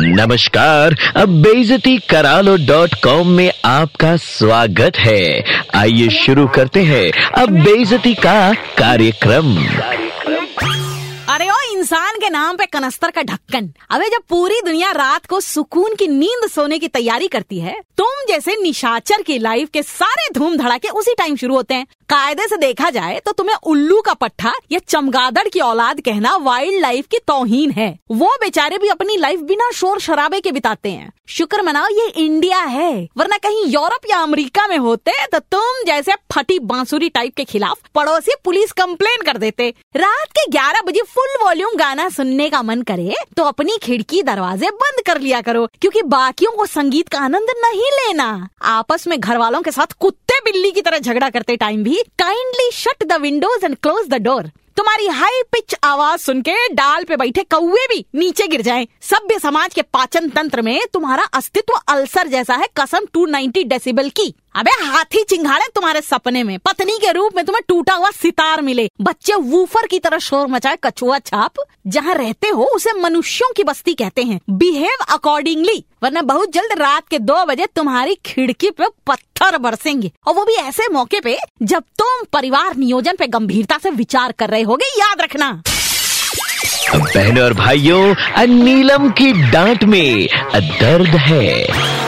नमस्कार, अब बेजती करालो डॉट कॉम में आपका स्वागत है। आइए शुरू करते हैं अब बेजती का कार्यक्रम। अरे ओ, इंसान के नाम पे कनस्तर का ढक्कन। अबे, जब पूरी दुनिया रात को सुकून की नींद सोने की तैयारी करती है, तुम जैसे निशाचर की लाइफ के सारे धूम धड़ाके उसी टाइम शुरू होते हैं। कायदे से देखा जाए तो तुम्हें उल्लू का पट्टा या चमगादड़ की औलाद कहना वाइल्ड लाइफ की तोहीन है। वो बेचारे भी अपनी लाइफ बिना शोर शराबे के बिताते हैं। शुक्र मनाओ, ये इंडिया है। वरना कहीं यूरोप या अमेरिका में होते तो तुम जैसे फटी बांसुरी टाइप के खिलाफ पड़ोसी पुलिस कंप्लेन कर देते। रात के 11 बजे फुल वॉल्यूम गाना सुनने का मन करे तो अपनी खिड़की दरवाजे बंद कर लिया करो, क्योंकि बाकियों को संगीत का आनंद नहीं लेना। आपस में घर वालों के साथ कुत्ते बिल्ली की तरह झगड़ा करते टाइम भी kindly shut the windows and close the door तुम्हारी हाई पिच आवाज़ सुन के डाल पे बैठे कौए भी नीचे गिर जाएँ। सभ्य समाज के पाचन तंत्र में तुम्हारा अस्तित्व अल्सर जैसा है कसम 290 डेसिबल की अबे हाथी चिंगाड़े तुम्हारे सपने में। पत्नी के रूप में तुम्हें टूटा हुआ सितार मिले। बच्चे वूफर की तरह शोर मचाए कछुआ छाप। जहाँ रहते हो, उसे मनुष्यों की बस्ती कहते हैं। बिहेव अकॉर्डिंगली वरना बहुत जल्द रात के दो बजे तुम्हारी खिड़की पे पत्थर बरसेंगे। और वो भी ऐसे मौके पे, जब तुम परिवार नियोजन पे गंभीरता से विचार कर रहे होगे, याद रखना। बहनों और भाइयों नीलम की डांट में दर्द है।